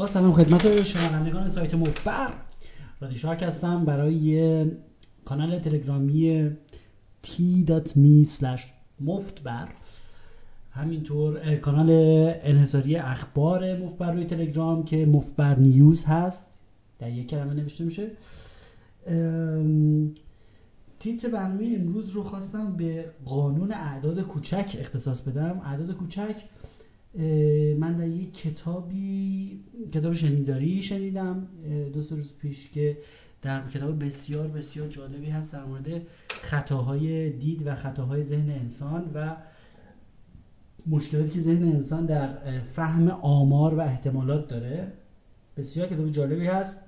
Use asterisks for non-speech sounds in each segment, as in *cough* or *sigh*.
با سلام خدمت شنوندگان سایت مفبر. رادی شارک هستم برای کانال تلگرامی t.me مفتبر. همینطور کانال انحصاری اخبار مفبر روی تلگرام که مفبر نیوز هست. در یک کلمه نوشته میشه. تیتر برنامه امروز رو خواستم به قانون اعداد کوچک اختصاص بدم. اعداد کوچک من در یک کتابی کتاب شنیداری شنیدم دو سه روز پیش که در کتاب بسیار بسیار جالبی هست در مورد خطاهای دید و خطاهای ذهن انسان و مشکلاتی که ذهن انسان در فهم آمار و احتمالات داره. بسیار کتاب جالبی هست.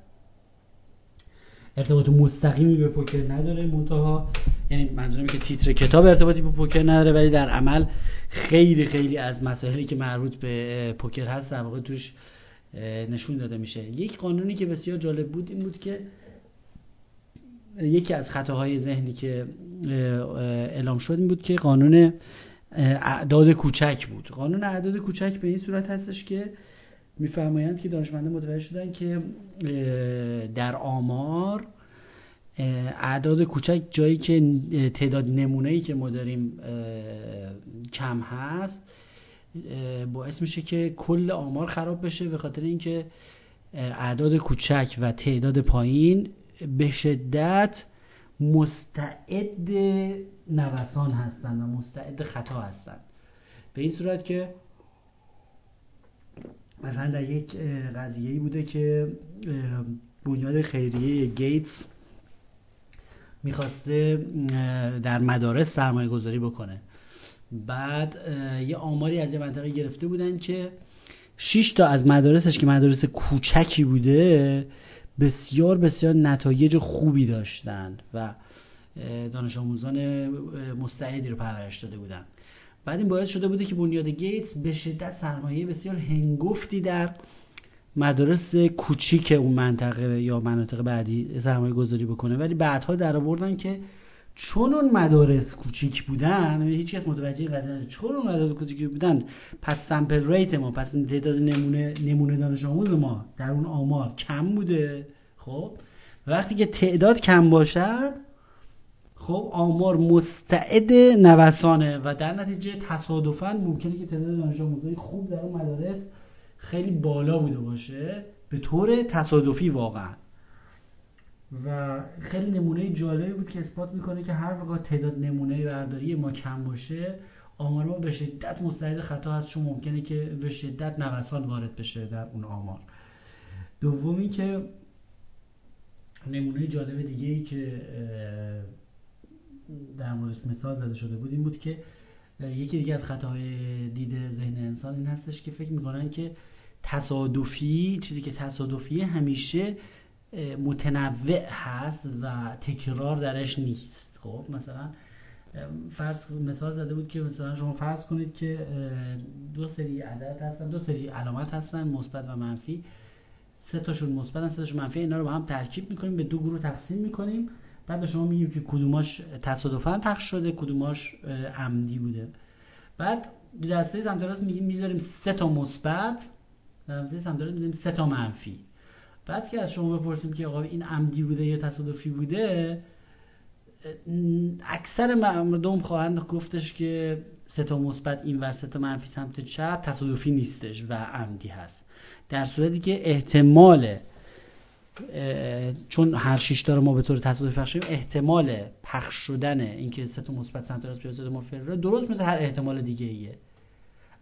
ارتباط مستقیمی به پوکر نداره. منتها یعنی منظورم که تیتر کتاب ارتباطی به پوکر نداره ولی در عمل خیلی خیلی از مسائلی که مربوط به پوکر هست در واقع توش نشون داده میشه. یک قانونی که بسیار جالب بود این بود که یکی از خطاهای ذهنی که اعلام شد این بود که قانون اعداد کوچک بود. قانون اعداد کوچک به این صورت هستش که میفرمایند که دانشمندان متوجه شدن که در آمار اعداد کوچک جایی که تعداد نمونه‌ای که ما داریم کم هست باعث میشه که کل آمار خراب بشه به خاطر اینکه اعداد کوچک و تعداد پایین به شدت مستعد نوسان هستن و مستعد خطا هستن. به این صورت که مثلا در یک قضیه بوده که بنیاد خیریه گیتس می‌خواسته در مدارس سرمایه گذاری بکنه. بعد یه آماری از یه منطقه گرفته بودن که 6 تا از مدارسش که مدارس کوچکی بوده بسیار بسیار نتایج خوبی داشتند و دانش آموزان مستعدی رو پرورش داده بودن. بعد این باعث شده بوده که بنیاد گیتس به شدت سرمایه بسیار هنگفتی در مدارس کوچیک اون منطقه یا مناطق بعدی سرمایه گذاری بکنه. ولی بعدها در آوردن که چون اون مدارس کوچیک بودن هیچ کس متوجه قضیه چون اون مدارس کوچیک بودن پس سمپل ریت ما پس تعداد نمونه نمونه دانش آموز ما در اون آمار کم بوده. خب؟ وقتی که تعداد کم باشد خب آمار مستعد نوسانه و در نتیجه تصادفا ممکنه که تعداد دانش آموزای خوب در اون مدارس خیلی بالا بوده باشه. به طور تصادفی واقعا. و خیلی نمونه جالبی بود که اثبات می‌کنه که هر وقت تعداد نمونه برداری ما کم باشه آمار ما به شدت مستعد خطا هست چون ممکنه که به شدت نوسان وارد بشه در اون آمار. دومی که نمونه جالب دیگه ای که در مورد مثال زده شده بود این بود که یکی دیگه از خطاهای دید ذهن انسان این هستش که فکر می‌کنن که تصادفی چیزی که تصادفی همیشه متنوع هست و تکرار درش نیست. خب مثلا فرض مثال زده بود که مثلا شما فرض کنید که دو سری عدد هستن دو سری علامت هستن مثبت و منفی. سه تاشون مثبت سه تاشون منفی اینا رو با هم ترکیب می‌کنیم به دو گروه تقسیم می‌کنیم. بعد به شما میگیم که کدوماش تصادفا پخش شده کدوماش عمدی بوده. بعد دسته سمت راست میگیم می‌ذاریم سه تا مثبت دسته سمت راست می‌ذاریم سه تا منفی. بعد که از شما بپرسیم که آقا این عمدی بوده یا تصادفی بوده اکثر مردم خواهند گفتش که سه تا مثبت این و سه تا منفی سمت چپ تصادفی نیستش و عمدی هست. در صورتی که احتمال چون هر شش تا رو ما به طور تصادفی پخش احتمال پخش شدن اینکه سه تا مثبت سمت راست بیاد سه تا درست مثل هر احتمال دیگه ایه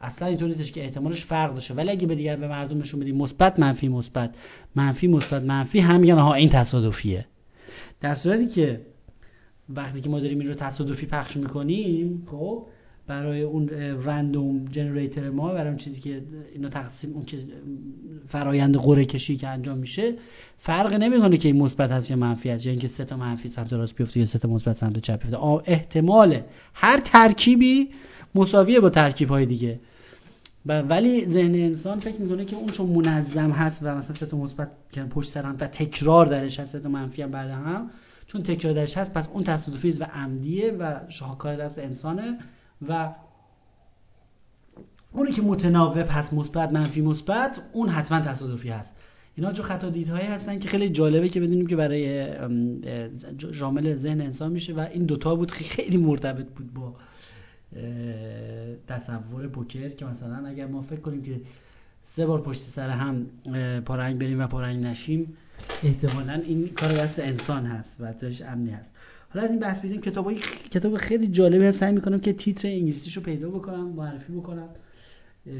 اصلا اینطور نیستش که احتمالش فرق داشته. ولی اگه به دیگر به مردم نشون بدیم مثبت منفی مثبت منفی مثبت منفی هم میگن ها این تصادفیه. در صورتی که وقتی که ما داریم این رو تصادفی پخش می‌کنیم خب برای اون رندوم جنریتور ما برای اون چیزی که اینو تقسیم اون که فرایند قرعه کشی که انجام میشه فرق نمی‌کنه که این مثبت هست یا منفی هست. یا اینکه سه تا منفی سمت راست بیفته یا سه تا مثبت سمت چپ بیفته. احتمال هر ترکیبی مساویه با ترکیب های دیگه ولی ذهن انسان فکر می‌کنه که اون چون منظم هست و مثلا سه تا مثبت پشت سر هم و تکرار درش هست سه تا منفی هم بعد هم چون تکرار درش هست پس اون تصادفی و عمدیه و شاهکار دست انسانه و اونی که متناوب هست مثبت منفی مثبت اون حتما تصادفی هست. اینا جو خطا دیدهایی هستن که خیلی جالبه که بدونیم که برای جامل ذهن انسان میشه و این دوتا بود خیلی مرتبط بود با تصور پوکر که مثلا اگر ما فکر کنیم که سه بار پشت سر هم پارنگ بریم و پارنگ نشیم احتمالا این کار دست انسان هست و توش امنی هست. حالا از این بحث بیزیم کتاب کتاب خیلی جالبی هست. سعی می‌کنم که تیتر انگلیسیشو پیدا بکنم معرفی بکنم.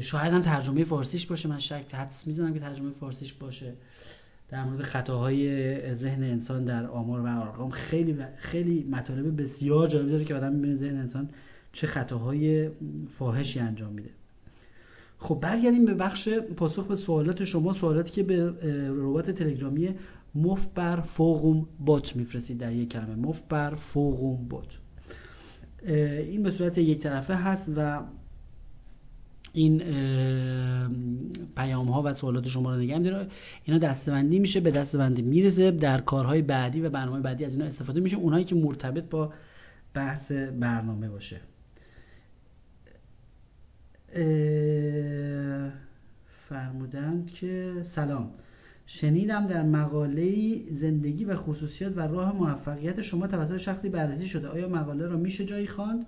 شاید هم ترجمه فارسیش باشه. من شک حدس می‌زنم که ترجمه فارسیش باشه. در مورد خطاهای ذهن انسان در آمار و ارقام خیلی خیلی مطالب بسیار جالبی داره که آدم می‌بینه ذهن انسان چه خطاهای فاحشی انجام میده. خب برگردیم به بخش پاسخ به سوالات شما سوالاتی که به ربات تلگرامی مفت بر فوقوم بات میفرستید در یک کلمه. مفت بر فوقوم بات. این به صورت یک طرفه هست و این پیام ها و سوالات شما رو نگه داره اینا دستبندی میشه به دستبندی می‌رسه. در کارهای بعدی و برنامه بعدی از اینا استفاده میشه. اونایی که مرتبط با بحث برنامه باشه. که سلام. شنیدم در مقاله زندگی و خصوصیات و راه موفقیت شما توسط شخصی بررسی شده. آیا مقاله را میشه جایی خواند؟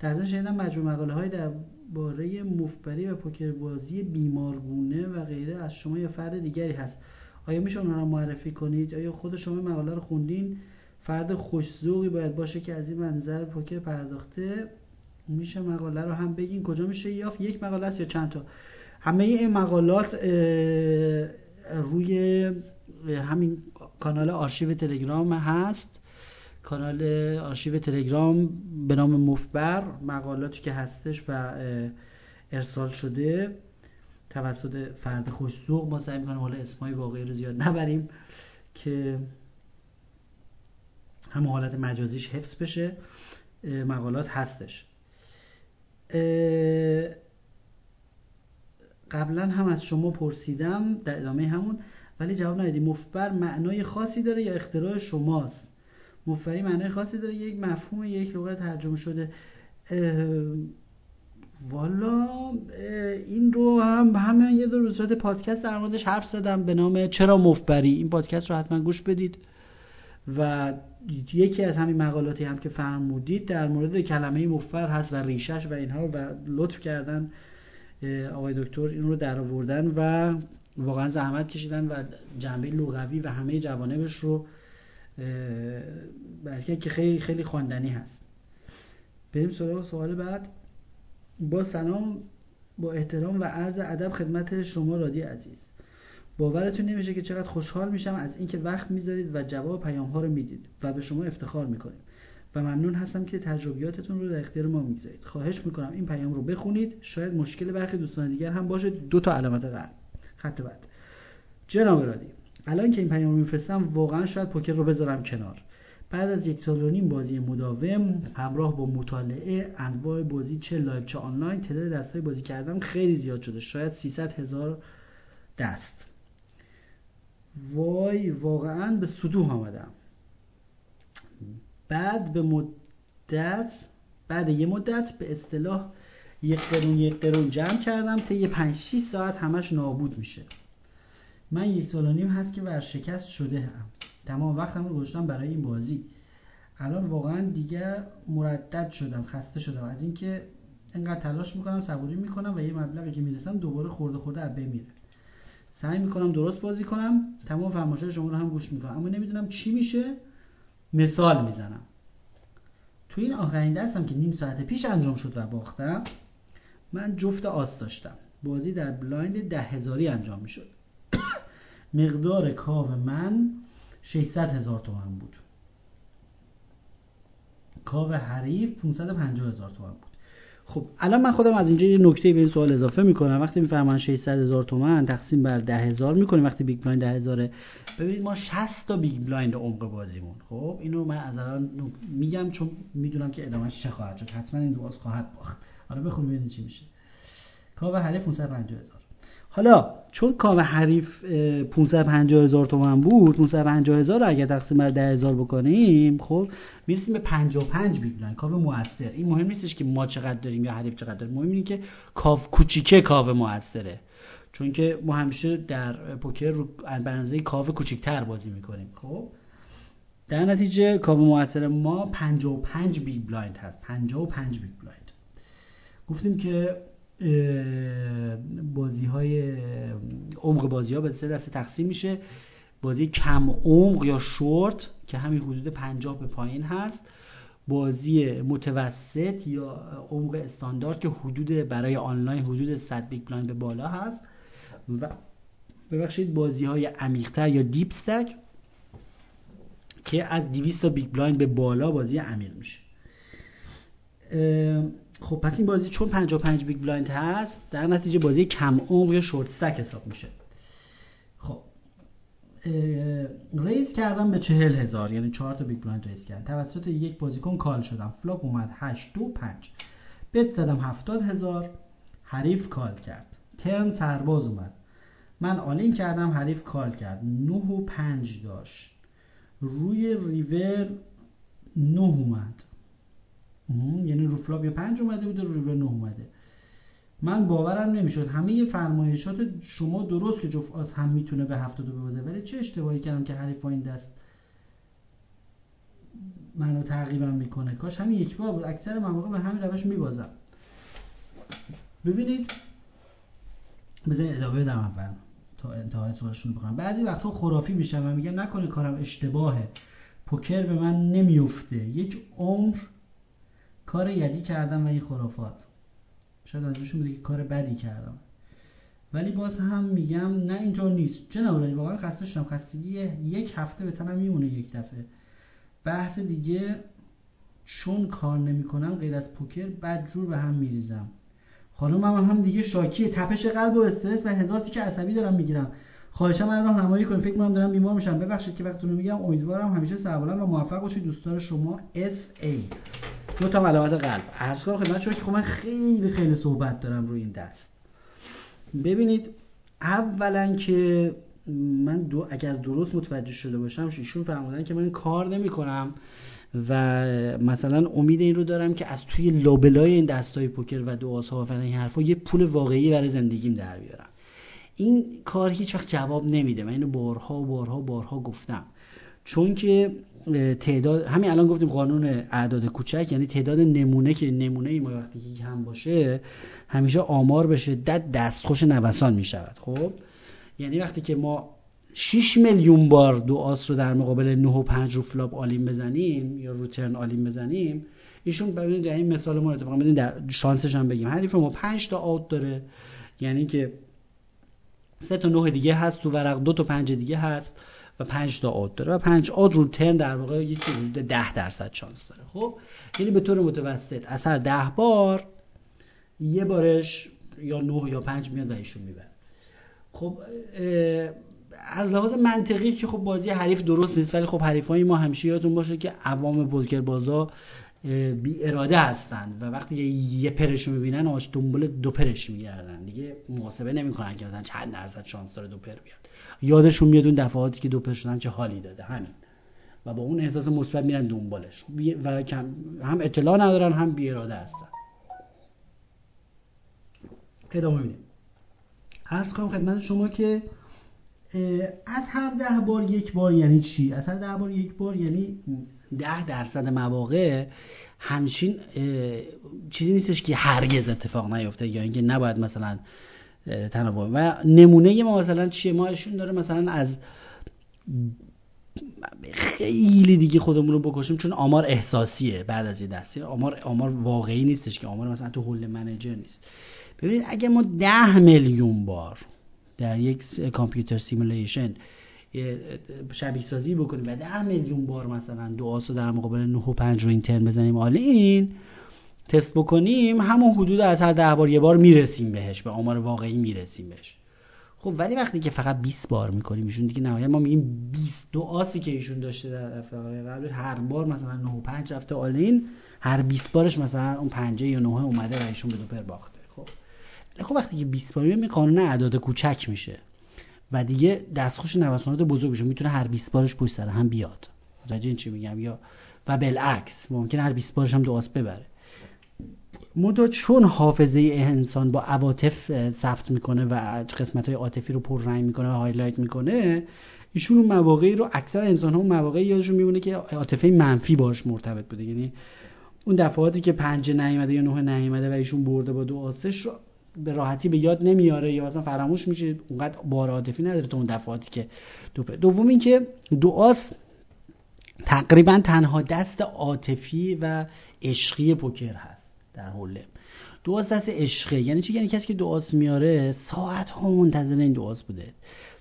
در ضمن شنیدم مجموع مقاله های درباره مفبری و پوکر بازی بیمارگونه و غیره از شما یا فرد دیگری هست. آیا میشه اونها را معرفی کنید؟ آیا خود شما مقاله رو خوندین؟ فرد خوشذوقی باید باشه که از این منظر پوکر پرداخته میشه؟ مقاله رو هم بگین. کجا میشه یافت؟ یک مقاله است یا چند تا؟ همه این مقالات روی همین کانال آرشیو تلگرام هست. کانال آرشیو تلگرام به نام مفبر مقالاتی که هستش و ارسال شده توسط فرد خوشسوق ما سعی می‌کنیم حالا اسمای واقعی رو زیاد نبریم که هم حالت مجازیش حفظ بشه. مقالات هستش. قبلا هم از شما پرسیدم در ادامه همون ولی جواب ندادی. مفبر معنای خاصی داره یا اختراع شماست؟ مفبری معنای خاصی داره یک مفهوم یک لغت ترجمه شده. والا این رو هم همه یه دو روزات پادکست در موردش حرف زدم به نام چرا مفبری؟ این پادکست رو حتما گوش بدید. و یکی از همین مقالاتی هم که فرمودید در مورد کلمه مفبر هست و ریشش و اینها و لطف کردن آقای دکتر این رو در آوردن و واقعا زحمت کشیدن و جنبه لغوی و همه جوانبش رو بلکه که خیلی خیلی خواندنی هست. بریم سراغ سوال بعد. با سلام با احترام و عرض ادب خدمت شما رادی عزیز. باورتون نمیشه که چقدر خوشحال میشم از اینکه وقت می‌ذارید و جواب پیام ها رو می‌دید و به شما افتخار می‌کنیم. و ممنون هستم که تجربیاتتون رو در اختیار ما می‌گذارید. خواهش می‌کنم این پیام رو بخونید. شاید مشکل برخی دوستان دیگر هم باشه. دو تا علامت قلب خط بعد. جناب رادی الان که این پیام رو میفرستم واقعا شاید پوکر رو بذارم کنار. بعد از یک سال و نیم بازی مداوم همراه با مطالعه انواع بازی چه live چه آنلاین تعداد دستای بازی کردم خیلی زیاد شده. شاید 300 هزار دست. وای واقعا به ستوه آمدم. بعد به مدت بعد یه مدت به اصطلاح یک قرون یک قرون جمع کردم تا یه 5 6 ساعت همش نابود میشه. من یک سال و نیم هست که ورشکست شده هم. تمام وقتم رو گذاشتم برای این بازی. الان واقعا دیگه مردد شدم خسته شدم. از اینکه انقدر تلاش می‌کنم صبوری می‌کنم و یه مبلغی که می‌رسم دوباره خورده خورده از میره. سعی می‌کنم درست بازی کنم. تمام فرمایشات شما رو هم گوش می‌کنم. اما نمی‌دونم چی میشه. مثال می‌زنم. تو این آخرین دستم که نیم ساعت پیش انجام شد و باختم من جفت آس داشتم. بازی در blind ده هزاری انجام می‌شد. *coughs* مقدار کاو من 600 هزار تومن بود. کاو حریف 550 هزار تومن بود. خب الان من خودم از اینجا یه نکته به این سوال اضافه می‌کنم. وقتی می‌فهمن 600 هزار تومن تقسیم بر 10 هزار می‌کنیم. وقتی big blind 10 هزاره ببینید ما 60 تا big blind عمق بازیمون. خب اینو من از الان میگم چون می‌دونم که ادامهش چه خواهد شد. حتما این دستو خواهد باخت. حالا بخون ببینید چی میشه. کاو حریف 550 هزار. حالا چون کاو حریف 550 هزار تومن بود 550 هزار رو اگر تقسیم بر 10 هزار بکنیم خب می‌رسیم به 55 big blind کاو موثر. این مهم نیستش که ما چقدر داریم یا حریف چقدر داریم. مهم اینه که کاو کوچیکه کاو موثره. چون که ما همیشه در پوکر رو به کاو کوچیکتر بازی می‌کنیم. خب در نتیجه کاو موثر ما 55 big blind هست. 55 big blind گفتیم که بازی های عمق بازی ها به سه دسته تقسیم میشه. بازی کم عمق یا شورت که همین حدود 50 به پایین هست. بازی متوسط یا عمق استاندارد که حدود برای آنلاین حدود 100 big blind به بالا هست. و ببخشید بازی های عمیقتر یا deep stack که از 200 تا big blind به بالا بازی عمیق میشه. خب پس این بازی چون 55 big blind هست در نتیجه بازی کم عمق یا short stack حساب میشه. خب raise کردم به چهل هزار یعنی چهار تا big blind raise کردم. توسط یک بازیکن call شدم. flop اومد 8 دو 5 bet زدم 70 هزار. حریف call کرد. turn سرباز اومد. من all-in کردم حریف call کرد. 9 و 5 داشت. روی ریور 9 اومد. یعنی رو flop 5 اومده بود رو ریور 9 اومده. من باورم نمی‌شد. همه فرمایشات شما درست که جفت آس هم می‌تونه به 72 ببازه. ولی چه اشتباهی کردم که حریف با این دست منو تعقیبم می‌کنه. کاش همین یک بار بود. اکثر مواقع به همین روش میبازم. ببینید. بذارید ادامه بدم اول. تا انتهای سوالشون بکنم بعضی وقتا خرافی میشم و میگم نکنه کارم اشتباهه. پوکر به من نمیفته یک عمر کار یدی کردم و این خرافات. شاید از روشون بوده که کار بدی کردم. ولی باز هم میگم نه اینطور نیست. جناب واقعا خسته شدم. خستگی یک هفته به تنم میمونه یک دفعه. بحث دیگه چون کار نمی‌کنم غیر از پوکر بدجور به هم میریزم. خانم هم, هم دیگه شاکیه. تپش قلب و استرس و هزار تیکه عصبی دارم می‌گیرم. خواهشم من راهنمایی کنید. فکر کنم دارم بیمار میشم. ببخشید که وقتتون میگم. امیدوارم همیشه سربلند و موفق باشید. دوستان شما ای دو تا علامت قلب. عرض کنم خدمت شما که خب من خیلی خیلی صحبت دارم روی این دست. ببینید اولا که من دو اگر درست متوجه شده باشم ایشون فرمودن که من کار نمی کنم و مثلا امید این رو دارم که از توی لابلای این دستای پوکر و دو ها و این حرفا یه پول واقعی برای زندگیم در بیارم این کار هیچ وقت جواب نمیده. من اینو بارها بارها بارها گفتم. چون که تعداد همین الان گفتیم قانون اعداد کوچک یعنی تعداد نمونه که نمونه ای ما وقتی هم باشه همیشه آمار به شدت دستخوش نوسان می شود خب؟ یعنی وقتی که ما 6 میلیون بار دو آس رو در مقابل 9 و 5 رو flop all-in بزنیم یا رو turn all-in بزنیم ایشون ببینید این مثال ما اتفاقا بدین در شانسش هم بگیم. حریف ما 5 تا out داره. یعنی که سه تا 9 دیگه هست تو ورق دو تا 5 دیگه هست. و 5 تا out داره. و 5 out رو turn در واقع یکی حدود 10 درصد شانس داره. خب؟ یعنی به طور متوسط از هر 10 بار یه بارش یا 9 یا 5 میاد و ایشون می‌بره. خب از لحاظ منطقی که خب بازی حریف درست نیست ولی خب حریفای ما همیشه یادتون باشه که عوام پوکر بازا بی اراده هستند و وقتی یه پرش می‌بینن آش دنبال دو پرش میگردن. دیگه محاسبه نمی‌کنن که مثلا چند درصد شانس داره دو پر بیاد. یادشون میاد اون دفعاتی که دو پر شدن چه حالی داده. همین. و با اون احساس مثبت میرن دنبالش و هم اطلاع ندارن هم بی اراده هستن. ادامه میدیم. عرض کنم خدمت شما که از هر ده بار یک بار یعنی چی؟ از هر ده بار یک بار یعنی ده درصد مواقع همچین چیزی نیستش که هرگز اتفاق نیفته یا اینکه نباید مثلا تنوع. و نمونه ما مثلا چیه؟ ما ایشون داره مثلا از خیلی دیگه خودمون رو بکشیم چون آمار احساسیه بعد از یه دستی آمار آمار واقعی نیستش که آمار مثلا تو Hold'em Manager نیست. ببینید اگه ما ده میلیون بار در یک کامپیوتر simulation شبیه سازی بکنیم. و ده میلیون بار مثلا دو آسو در مقابل 9 و 5 رو این turn بزنیم all-in تست بکنیم همون حدود از هر ده بار یه بار می‌رسیم بهش به آمار واقعی می‌رسیم بهش. خب ولی وقتی که فقط 20 بار می‌کنیم ایشون دیگه نهایت ما میگیم 22 آسی که ایشون داشته در دفعه قبل هر بار مثلا 9 و 5 رفته آلین هر 20 بارش مثلا اون 5 یا 9 اومده و ایشون به دو پر باخته. خب خب وقتی که 20 بار می قانون اعداد کوچک میشه. و دیگه دستخوش نوسانات بزرگ میشه. می‌تونه هر 20 بارش پشت سر هم بیاد. متوجه این چی میگم؟ یا و بالعکس ممکن هر 20 بارش هم دو آس ببره. مدت چون حافظه انسان با عواطف ثبت می‌کنه و قسمت های عاطفی رو پررنگ می‌کنه و highlight می‌کنه ایشون اون مواقعی رو اکثر انسان ها اون مواقعی یادشون میمونه که عاطفه منفی باش مرتبط بوده. یعنی اون دفعاتی که پنج نیامده یا نه نیامده و ایشون برده با دو آسش رو به راحتی به یاد نمیاره یا مثلا فراموش میشه اونقدر بار عاطفی نداره تو اون دفعاتی که دو دوم اینکه دو آس تقریبا تنها دست عاطفی و عشقی پوکر هست در دو آس دست عشقه. یعنی چی؟ یعنی کسی که دو آس میاره ساعت ها منتظر این دو آس بوده.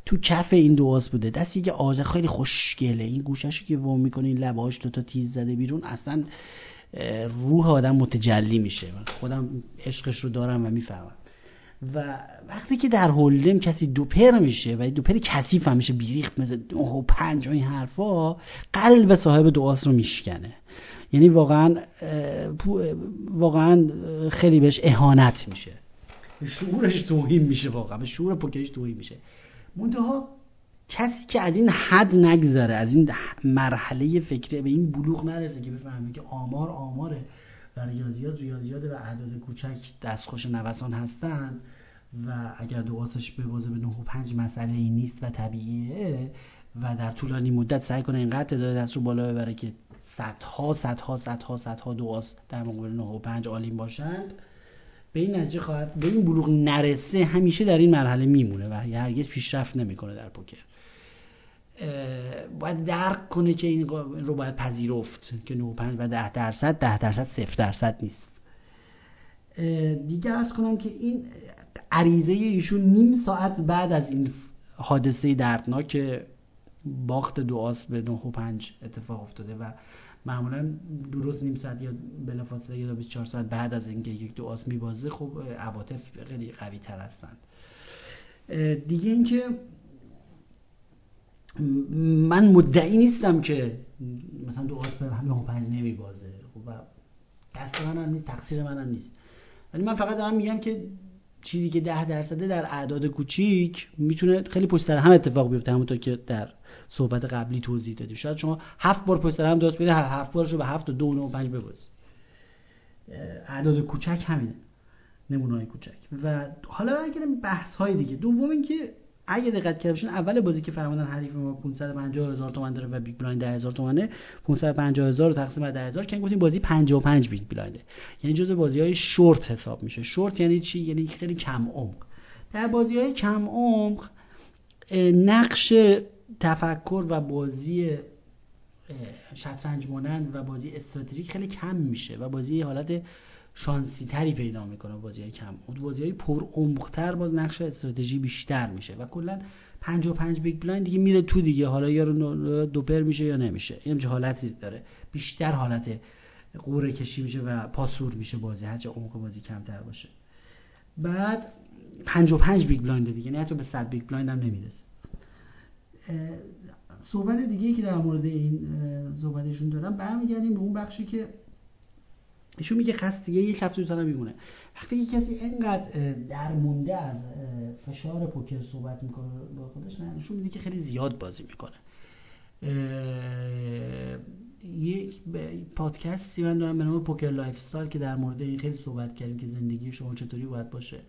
تو کف این دو آس بوده. دستی که آز خیلی خوشگله. این گوششو که وام می‌کنه این لباش تو تا تیز زده بیرون اصلا روح آدم متجلی میشه. من خودم عشقش رو دارم و می‌فهمم. و وقتی که در هولدم کسی دوپر میشه و دوپر کثیف هم میشه بیریخت مثل و پنج و این حرفا قلب صاحب دعاست رو میشکنه. یعنی واقعا واقعا خیلی بهش اهانت میشه. شعورش توهین میشه واقعا به شعور پوکرش توهین میشه. منتها کسی که از این حد نگذره از این مرحله فکری به این بلوغ نرسه که بفهمه که آمار آماره. و ریاضیات ریاضیات و اعداد کوچک دستخوش نوسان هستند و اگر دواسش به بازه به 9 و 5 مسئله این نیست و طبیعیه و در طولانی مدت سعی کنه اینقدر تعداد دست رو بالا ببره که صدها صدها صدها صدها دواس در مقابل 9 و 5 عالیم باشند به این نتیجه خواهد به این بلوغ نرسه همیشه در این مرحله میمونه و هرگز پیشرفت نمی‌کنه در پوکر. باید درک کنه که این رو باید پذیرفت که 9 5 و 10 درصد 10 درصد 0 درصد نیست. دیگه ارز کنم که این عریضه ایشون نیم ساعت بعد از این حادثه دردناک باخت دو آس به 9 و 5 اتفاق افتاده و معمولا درست نیم ساعت یا بلافاصله یا 24 ساعت بعد از اینکه یک دو آس میبازه خب عواطف خیلی قوی تر هستند دیگه اینکه من مدعی نیستم که مثلا دو آس به 9 و 5 نمیبازه. خب دست من هم نیست تقصیر من هم نیست. ولی من فقط دارم میگم که چیزی که ده درصده در اعداد کوچیک می‌تونه خیلی پشت سر هم اتفاق بیفته همونطور که در صحبت قبلی توضیح دادیم. شاید شما هفت بار پشت سر هم درست بگیرید هفت بارش رو به هفت و دو و پنج ببازید. اعداد کوچک همینه. نمونه های کوچک. و حالا اگر بحث های دیگه. دوم اینکه اگه دقت کرده باشین اول بازی که فرمودن حریف ما 550 هزار تومان داره و big blind 10 هزار تومانه 550 هزار رو تقسیم بر 10 هزار گفتیم بازی 55 big blind ه یعنی جزء بازی های شورت حساب میشه. شورت یعنی چی؟ یعنی خیلی کم عمق. در بازی های کم عمق نقش تفکر و بازی شطرنج مانند و بازی استراتژیک خیلی کم میشه و بازی حالت شانسی تری پیدا می‌کنه بازی های کم. بازی های پر عمقتر باز نقش استراتژی بیشتر میشه و کلا 55 big blind دیگه میره تو دیگه. حالا یا دوپر میشه یا نمیشه. این حالتی داره. بیشتر حالت قرعه کشی میشه و پاسور میشه بازی. هرچه عمق بازی کمتر باشه. بعد 55 big blind دیگه. نه حتی به 100 big blind هم نمی‌رسه. صحبت دیگه که در مورد این صحبتشون دارم برمیگردیم به اون بخشی که ایشون میگه خستگی یک هفته دوتا میمونه. وقتی که کسی اینقدر درمونده از فشار پوکر صحبت می‌کنه با خودش نه نشون میده که خیلی زیاد بازی می‌کنه. یک پادکستی من دارم به نام Poker Lifestyle که در مورد این خیلی صحبت کردیم که زندگی شما چطوری باید باشه.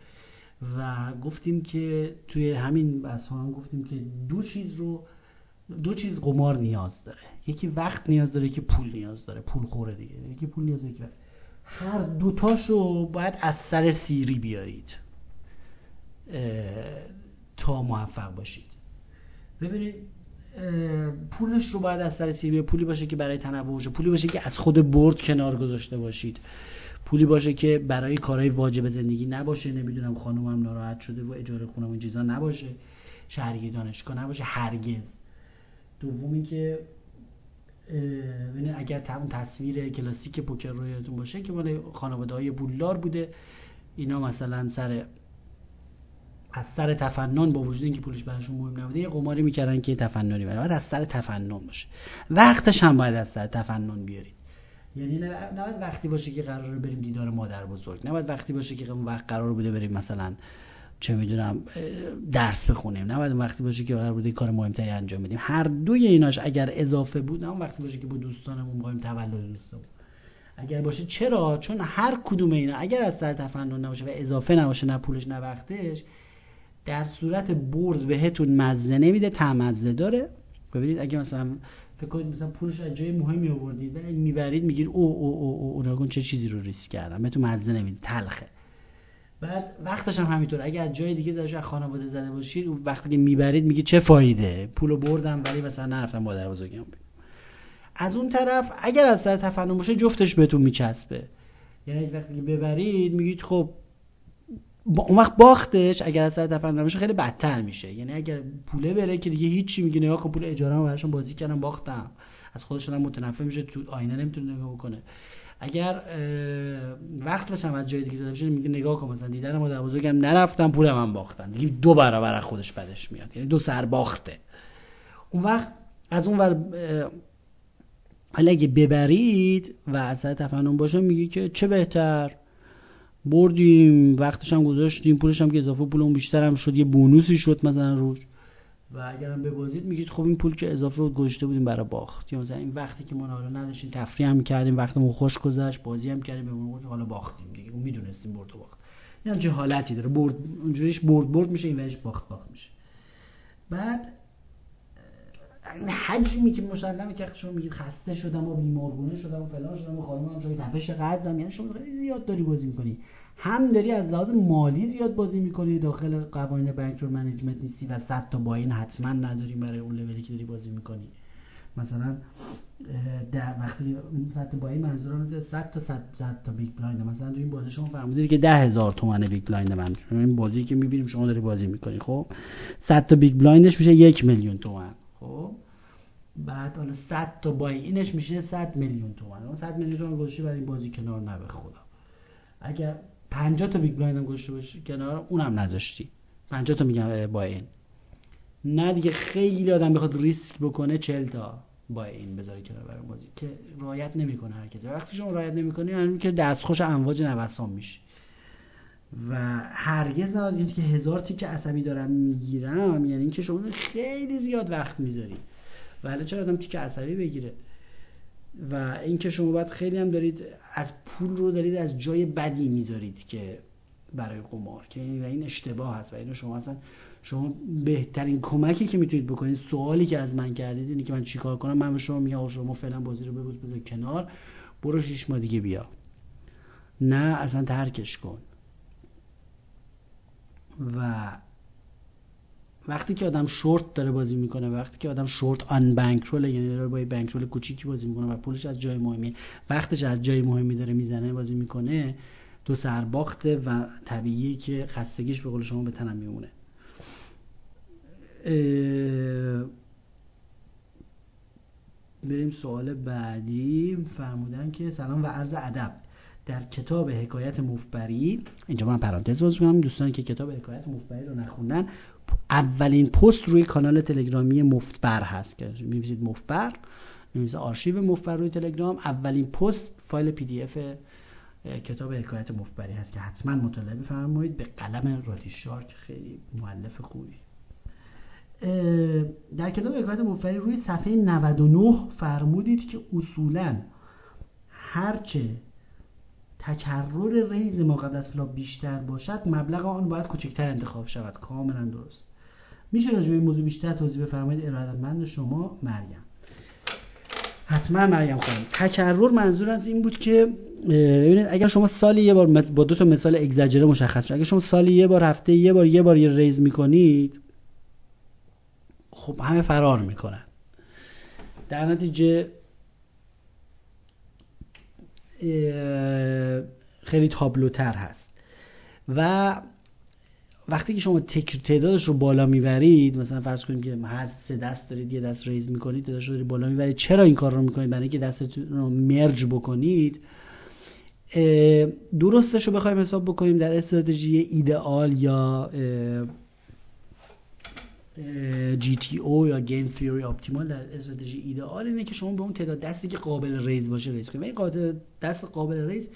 و گفتیم که توی همین بحث هم گفتیم که دو چیز رو دو چیز قمار نیاز داره. یکی وقت نیاز داره یکی پول نیاز داره. پول خوره دیگه. یکی پول نیاز داره هر دوتاشو باید از سر سیری بیارید. تا موفق باشید. ببینید پولش رو باید از سر سیری پولی باشه که برای تنوع پولی باشه که از خود برد کنار گذاشته باشید. پولی باشه که برای کارهای واجب زندگی نباشه نمی‌دونم خانومم ناراحت شده و اجاره خونم این چیزا نباشه شهری دانشگاه نباشه هرگز. دومی که ببینید اگر اون تصویر کلاسیک پوکر رو یادتون باشه که مال خانواده های بولار بوده اینا مثلا سر از سر تفنن با وجود اینکه پولش براشون مهم نبوده یه قماری می‌کردن که تفننی بره از سر تفنن باشه. وقتش هم باید از سر تفنن بیارید. یعنی نباید وقتی باشه که قراره بریم دیدار مادر بزرگ. نباید وقتی باشه که وقت قرار بوده بریم مثلا چه می‌دونم درس بخونیم. نباید وقتی باشه که قرار بوده کار مهمتری انجام بدیم. هر دوی ایناش اگر اضافه بود نه وقتی باشه که با دوستانمون بایم تولد دوستمون. اگر باشه چرا؟ چون هر کدوم اینا اگر از سر تفنن نباشه و اضافه نباشه نه پولش نه وقتش در صورت برز بهتون مزه نمیده تمزه داره. ببینید اگه مثلا فکر کنید مثلا پولش از جای مهمی آوردید ولی می‌برید میگید او او او او, او چه چیزی رو ریسک کردم بهتون مزه نمیده تلخه. بعد وقتش هم همینطور. اگر جای دیگه زدش از خانواده زده باشید وقتی که می‌برید میگه چه فایده؟ پولو بردم ولی مثلا نرفتم مادر بزرگم از اون طرف اگر از سر تفنن باشه جفتش بهتون میچسبه. یعنی وقتی که ببرید میگید خب اون وقت باختش اگر از سر تفنن باشه خیلی بدتر میشه. یعنی اگر پوله بره که دیگه هیچی میگه نگاه کن پول اجاره براشون بازی کردم باختم. از خودشون متنفر میشه تو آینه نمی‌تونه نگاه بکنه. اگر وقت باشم از جای دیگه زده بشه میگه نگاه کن مثلا دیدن مادر بزرگم نرفتم پولم من باختن. دیگه دو برابر خودش بدش میاد. یعنی دو سر باخته اون وقت از اون ور حالا اگه ببرید و اثر تفنن باشه میگه که چه بهتر؟ بردیم وقتش هم گذاشتیم پولش هم که اضافه پول اون بیشتر هم شد یه بونوسی شد مثلا روش. و اگرم ببازید میگید خب این پول که اضافه بود گذاشته بودیم برای باخت. یا مثلا این وقتی که ما حالا نداشتیم تفریح هم کردیم وقتمون خوش گذشت بازی هم کردیم بهمون حالا باختیم دیگه. اون می‌دونستیم برد و باخت. این چه حالتی داره؟ برد اونجوریش برد برد میشه این وجه باخت باخت میشه. بعد حجمی که مسلمه که شما میگید خسته شدم و بیمارگونه شدم و فلان شدم و خانمم شده تپش قلب دارم. یعنی شما خیلی زیاد داری بازی می‌کنی. هم داری از لحاظ مالی زیاد بازی می‌کنی داخل قوانین bankroll management نیستی و 100 تا buy-in حتما نداری برای اون لولی که داری بازی می‌کنی؟ مثلا در وقتی 100 تا buy-in منظورم از 100 تا 100 تا big blind مثلا تو این بازی شما فرمودید که 10000 تومن big blind من. این بازی که می‌بینیم شما داری بازی می‌کنی خب؟ 100 تا big blind ش میشه یک میلیون تومن خب؟ بعد حالا 100 تا buy-in ش میشه 100 میلیون تومن اون 100 میلیون تومن برای این بازی کنار نه به خدا. اگر 50 تا big blind هم گذاشته باشی کنار اونم نذاشتی. 50 تا میگم buy-in. نه دیگه خیلی آدم بخواد ریسک بکنه 40 تا buy-in بذاره کنار برای بازی که رعایت نمی‌کنه هر کسی. وقتی شما رعایت نمی‌کنی یعنی که دستخوش امواج نوسان میشه و هرگز نباید که هزار که عصبی دارم می‌گیرم یعنی اینکه شما خیلی زیاد وقت می‌ذاری. ولی چرا آدم تیک عصبی بگیره؟ و اینکه شما باید خیلی هم دارید از پول رو دارید از جای بدی می‌ذارید که برای قمار که این اشتباه هست و اینو شما اصلا شما بهترین کمکی که می‌تونید بکنید سوالی که از من کردید اینه که من چیکار کنم؟ من به شما میگم شما فعلا بازی رو ببوز بذار کنار برو شیش ماه دیگه بیا. نه اصلا ترکش کن. و وقتی که آدم شورت داره بازی می‌کنه وقتی که آدم شورت آن بانکرول یعنی داره با بانکرول کوچیکی بازی می‌کنه و پولش از جای مهمی وقتش از جای مهمی داره می‌زنه بازی می‌کنه دو سرباخته و طبیعیه که خستگیش به قول شما به تنم میمونه. بریم سوال بعدی. فرمودن که سلام و عرض ادب. در کتاب حکایت مفتبری اینجا من پرانتز باز کنم دوستانی که کتاب حکایت مفتبری رو نخوندن اولین پست روی کانال تلگرامی مفتبر هست که می‌بینید مفتبر می‌بینید آرشیو مفتبر روی تلگرام. اولین پست فایل PDF کتاب حکایت مفتبری هست که حتما مطالعه بفرمایید. به قلم رادی شارک خیلی مؤلف خوبی. در کتاب حکایت مفتبری روی صفحه 99 فرمودید که اصولا هرچه تکرر raise ما قبل از flop بیشتر باشد مبلغ آن باید کوچکتر انتخاب شود. کاملا درست. میشه راجع به این موضوع بیشتر توضیح بفرمایید؟ ارادتمند شما مریم. حتما مریم خانم تکرر منظور از این بود که ببینید اگر شما سالی یه بار با دو تا مثال اگزاجره مشخص اگر شما سالی یه بار هفته یه بار یه بار یه raise می‌کنید خب همه فرار می‌کنن. در نتیجه خیلی تابلوتر هست. و وقتی که شما تعدادش رو بالا می‌برید مثلا فرض کنیم که هر سه دست دارید یه دست ریز می‌کنید تعدادش رو بالا می‌برید چرا این کار رو می‌کنید؟ برای اینکه دستتون رو مرج بکنید. درستش رو بخوایم حساب بکنیم در استراتژی ایدئال یا GTO یا game theory optimal در استراتژی ایدئال اینه که شما به اون تعداد دستی که قابل raise باشه raise کنید. این دست قابل raise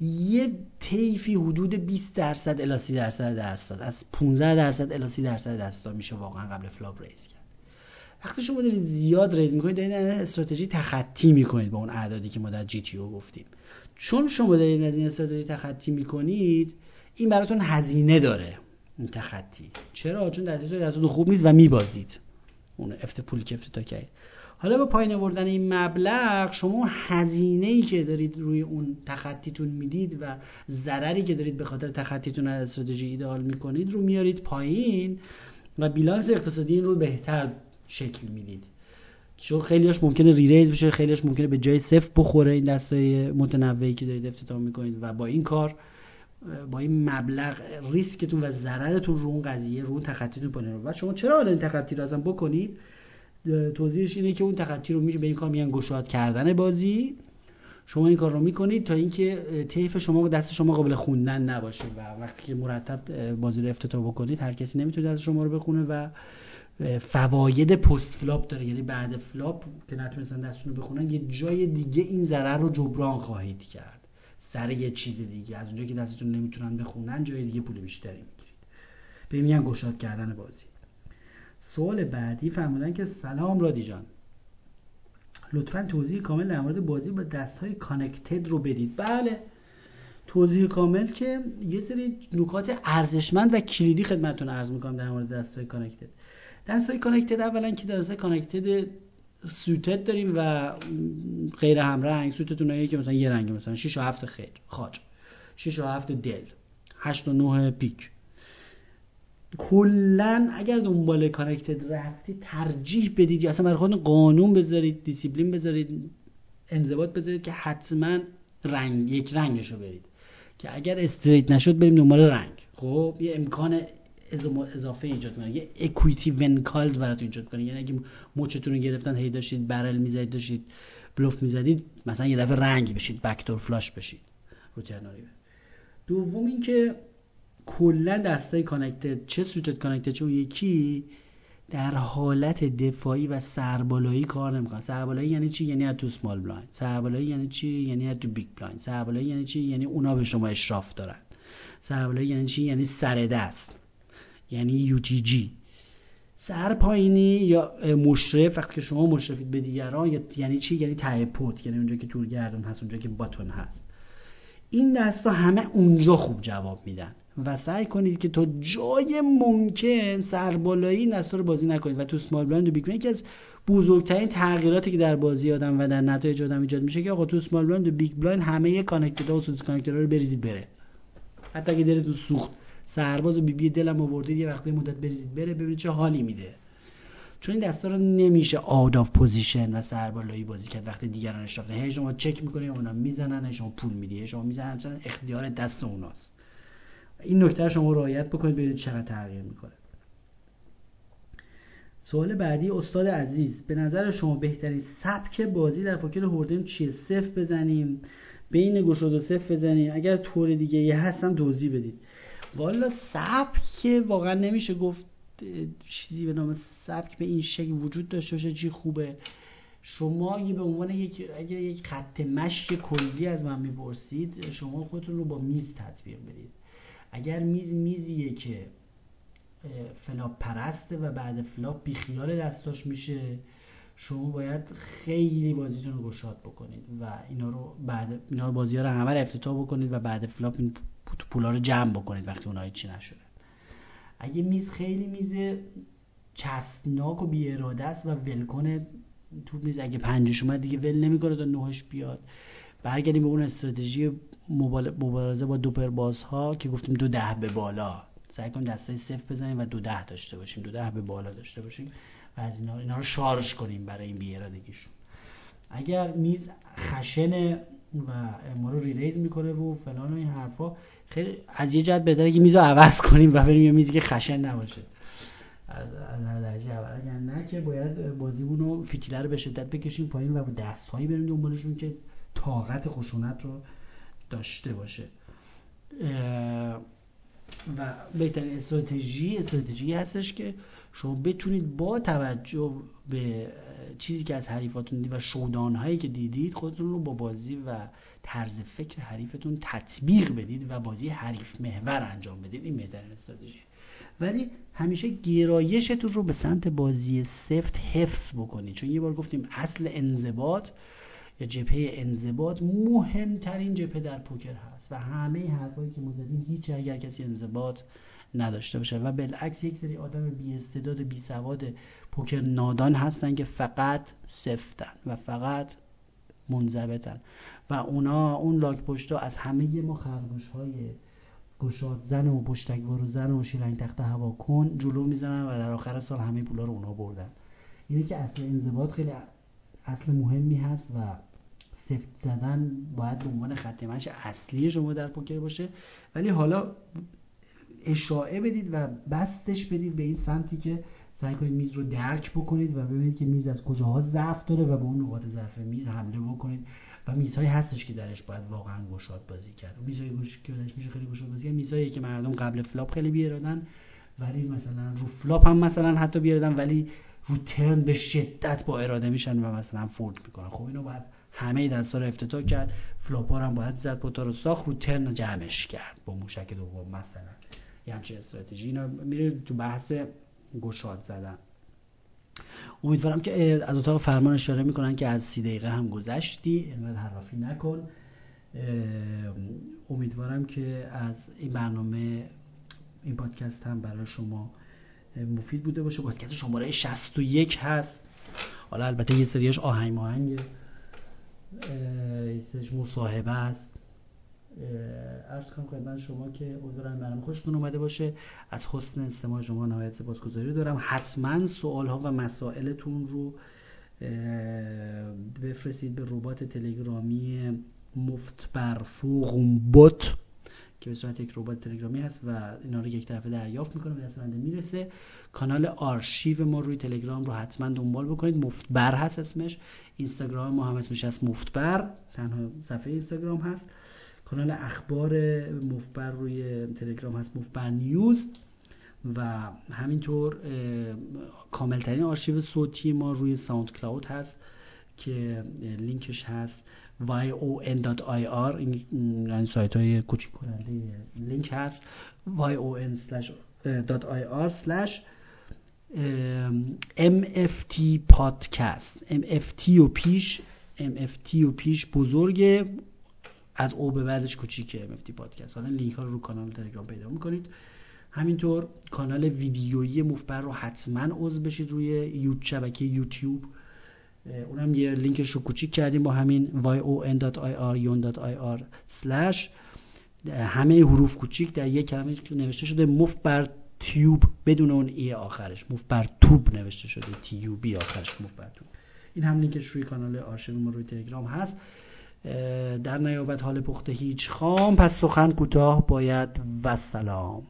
یه طیفی حدود 20 درصد الی 30 درصد دست از 15 درصد الی 30 درصد دست میشه واقعا قبل flop raise کرد. وقتی شما دارید زیاد raise می‌کنید دارید استراتژی تخطی می‌کنید با اون اعدادی که ما در GTO گفتیم. چون شما دارید از این استراتژی تخطی می‌کنید این براتون هزینه داره. تخطی. چرا؟ چون در صورت خوب نیست و میبازید. اون افت پولی که افتتاح کردید حالا با پایین آوردن این مبلغ شما هزینه ای که دارید روی اون تخطیتون می‌دید و ضرری که دارید به خاطر تخطیتون از استراتژی ایدئال می‌کنید رو میارید پایین و بیلانس اقتصادی این رو بهتر شکل می‌دید. چون خیلیش ممکنه ریریز بشه خیلیش ممکنه به جای صفر بخوره این دستای متنوعی که دارید افتتاح می‌کنید و با این کار با این مبلغ ریسکتون و ضررتون رو اون قضیه رو اون تخطیتون پایین و شما چرا حالا این تخطی رو ازم بکنید؟ توضیحش اینه که اون تخطی رو میشه به این کار میگن گشاد کردن بازی. شما این کار رو می‌کنید تا اینکه طیف شما دست شما قابل خوندن نباشه و وقتی که مرتب بازی رو افتتاح بکنید هر کسی نمی‌تونه دست شما رو بخونه و فواید post flop داره. یعنی بعد flop که نتونستن دستتون رو بخونن یه جای دیگه این ضرر رو جبران خواهید کرد. سر یه چیز دیگه. از اونجایی که دستتون نمی‌تونن بخونن جای دیگه پول بیشتری می‌گیرید. به میگن گشاد کردن بازی. سوال بعدی فرمودن که سلام رادی جان. لطفا توضیح کامل در مورد بازی با دست های connected رو بدید. بله. توضیح کامل که یه سری نکات ارزشمند و کلیدی خدمتتون عرض می‌کنم در مورد دست های connected دست های connected اولا که دست های connected suited داریم و غیر همرنگ suited هایی که مثلا یه رنگ مثلا 6 و 7 خیر. خاج. 6 و 7 دل. 8 و 9 پیک. کلا اگر دنبال connected رفتی ترجیح بدید یا اصلا برای خودتون قانون بذارید دیسیپلین بذارید انضباط بذارید که حتما رنگ یک رنگشو برید. که اگر straight نشد بریم دنبال رنگ. خب یه امکان اضافه ایجاد کنه یه equity when called براتون ایجاد کنه یعنی اگه مچتون رو گرفتن هی داشتید barrel می‌زدید داشتید بلوف می‌زدید مثلا یه دفعه رنگ بشید backdoor flush بشید رو دوم اینکه کلا دستای connected چه suited connected چه اون یکی در حالت دفاعی و سربالایی کار نمی‌کنن سربالایی یعنی چی؟ یعنی از تو small blind سربالایی یعنی چی؟ یعنی از تو big blind سربالایی یعنی چی؟ یعنی اونا به شما اشراف دارن. سربالایی یعنی چی؟ یعنی سر دست. یعنی جی سر پایینی یا مشرف وقتی که شما مشرفید به دیگران یعنی چی؟ یعنی ته پوت یعنی اونجا که تورگردون هست اونجا که button هست. این دستا همه اونجا خوب جواب میدن. و سعی کنید که تا جای ممکن سربالایی دستا رو بازی نکنید. و تو small blind و big یکی از بزرگترین تغییراتی که در بازی آدم و در نتایج آدم ایجاد میشه که آقا تو small blind و big blind همه connected و suited connected رو بریزید بره. حتی اگه داره تو سوخت. سرباز و بی بی دلم آوردید یه وقتی مدت بریزید. بره ببینید چه حالی میده. چون این دستا رو نمیشه out of position و سربالایی بازی کرد. وقتی دیگران اشرافه هی شما چک می‌کنید اونا می‌زنن شما پول میدی. شما می‌زنن. چون اختیار دست اوناست. این نکته شما رعایت بکنید ببینید چقدر تغییر می‌کنه. سوال بعدی استاد عزیز به نظر شما بهترین سبک بازی در پوکر هولدم چیه؟ سفت بزنیم بین گشاد و سفت بزنیم. اگر طور دیگه یه هستم توضیح بدید. والا سبک واقعا نمیشه گفت چیزی به نام سبک به این شکل وجود داشته باشه چی خوبه. شما اگه به عنوان یک اگه یک خط مشی کلی از من می‌پرسید شما خودتون رو با میز تطبیق بدید. اگر میز میزیه که flop پرسته و بعد flop بیخیال دستاش میشه شما باید خیلی بازیتون رو گشاد بکنید و اینا رو بعد اینا رو بازی ها رو همه افتتاح بکنید و بعد flop این پولا رو جمع بکنید وقتی اونها چی نشده. اگه میز خیلی میز چسبناک و بی اراده است و ولکن تو میز اگه پنجش اومد دیگه ول نمی‌کنه تا نهش بیاد. برگردیم به اون استراتژی مبارزه با دوپر بازها که گفتیم دو ده به بالا. سعی کنیم دستای سفت بزنیم و دو ده داشته باشیم. دو ده به بالا داشته باشیم و از اینا, اینا رو شارژ کنیم برای این بیارادگیشون. اگر میز خشن و ما رو ریلیز می‌کنه و فلان و این حرفا خیلی از یه جهت بهتره که میز عوض کنیم و بریم یه میزی که خشن نباشه. از درجه اول. اگر نه که باید بازیمون رو فیتیله رو به شدت بکشیم پایین و با دستهایی بریم دنبالشون که طاقت خشونت رو داشته باشه. و بهترین استراتژی استراتژی هستش که شما بتونید با توجه به چیزی که از حریفاتون دیدید و شودان هایی که دیدید خودتون رو با بازی و طرز فکر حریفتون تطبیق بدید و بازی حریف محور انجام بدید. این بهترین استراتژی. ولی همیشه گرایشتون رو به سمت بازی سفت حفظ بکنید. چون یه بار گفتیم اصل انضباط یا جبهه انضباط مهمترین جبهه در پوکر هست و همه حرفایی که ما زدیم هیچ اگر کسی انضباط نداشته باشه. و بالعکس یک سری آدم بی استعداد بی سواد پوکر نادان هستن که فقط سفتن و فقط منضبطن. و اونا اون لاک پشتا از همه ما خرگوش های گشاد زن و پشتکوار و زن و شیرنگ تخت هوا کن جلو می‌زنن و در آخر سال همه پولا رو اونا بردن. اینه که اصل انضباط خیلی اصل مهمی هست و سفت زدن باید به عنوان خط اصلی شما در پوکر باشه. ولی حالا اشاعه بدید و بستش بدید به این سمتی که سعی کنید میز رو درک بکنید و ببینید که میز از کجاها ضعف داره و به اون نقاط ضعف میز حمله بکنید. و میزهایی هستش که درش باید واقعا گشاد بازی کرد. میزهای گوش که درش میشه خیلی گشاد بازی کرد میزهایی که مردم قبل flop خیلی بیارادن ولی مثلا رو flop هم مثلا حتی بیارادن ولی رو turn به شدت با اراده میشن و مثلا fold می‌کنن. خب اینو باید همه دستا رو افتتاح کرد. flop هم باید زد pot ا رو ساخت رو turn جمعش کرد با موشک دوم مثلا. یه همچین استراتژی. اینا میره تو بحث گشاد زدن. امیدوارم که از اتاق فرمان اشاره می‌کنن که از سی دقیقه هم گذشتی. اینقدر حرافی نکن. امیدوارم که از این برنامه این پادکست هم برای شما مفید بوده باشه. پادکست شماره 61 هست. حالا البته یه سریاش آهنگ ماهنگ یه سریش مصاحبه است. ارز کنم خدمت شما که امیدوارم برنامه خوشتون اومده باشه. از حسن استماع شما نهایت سپاسگزاری دارم. حتما سوال ها و مسائلتون رو بفرستید به ربات تلگرامی مفت برفوغم بوت که به صورت یک ربات تلگرامی هست و اینا رو یک طرفه دریافت می‌کنه به دست می‌رسه. کانال آرشیو ما روی تلگرام رو حتما دنبال بکنید. مفتبر هست اسمش. اینستاگرام ما هم اسمش هست مفتبر تنها صفحه اینستاگرام هست. کانال اخبار مفبر روی تلگرام هست مفبر نیوز. و همینطور کاملترین آرشیو صوتی ما روی ساوند کلاود هست که لینکش هست. yon.ir این یعنی سایت های کوچیک کننده لینک هست yon.ir mft podcast mft و پیش mft و پیش بزرگه از او به بعدش کوچیکه مفتی پادکست. حالا لینک ها رو رو کانال تلگرام پیدا می‌کنید. همینطور کانال ویدیویی مفبر رو حتما عضو بشید روی یوت شبکه یوتیوب. اونم یه لینکش رو کوچیک کردیم با همین yon.ir slash. همه حروف کوچیک در یک کلمه نوشته شده مفبر تیوب بدون اون ای آخرش. مفبر توب نوشته شده. تیوبی آخرش مفبر توب. این هم لینکش روی کانال آرشیو ما روی تلگرام هست. در نیابت حال پخته هیچ خام پس سخن کوتاه باید و سلام.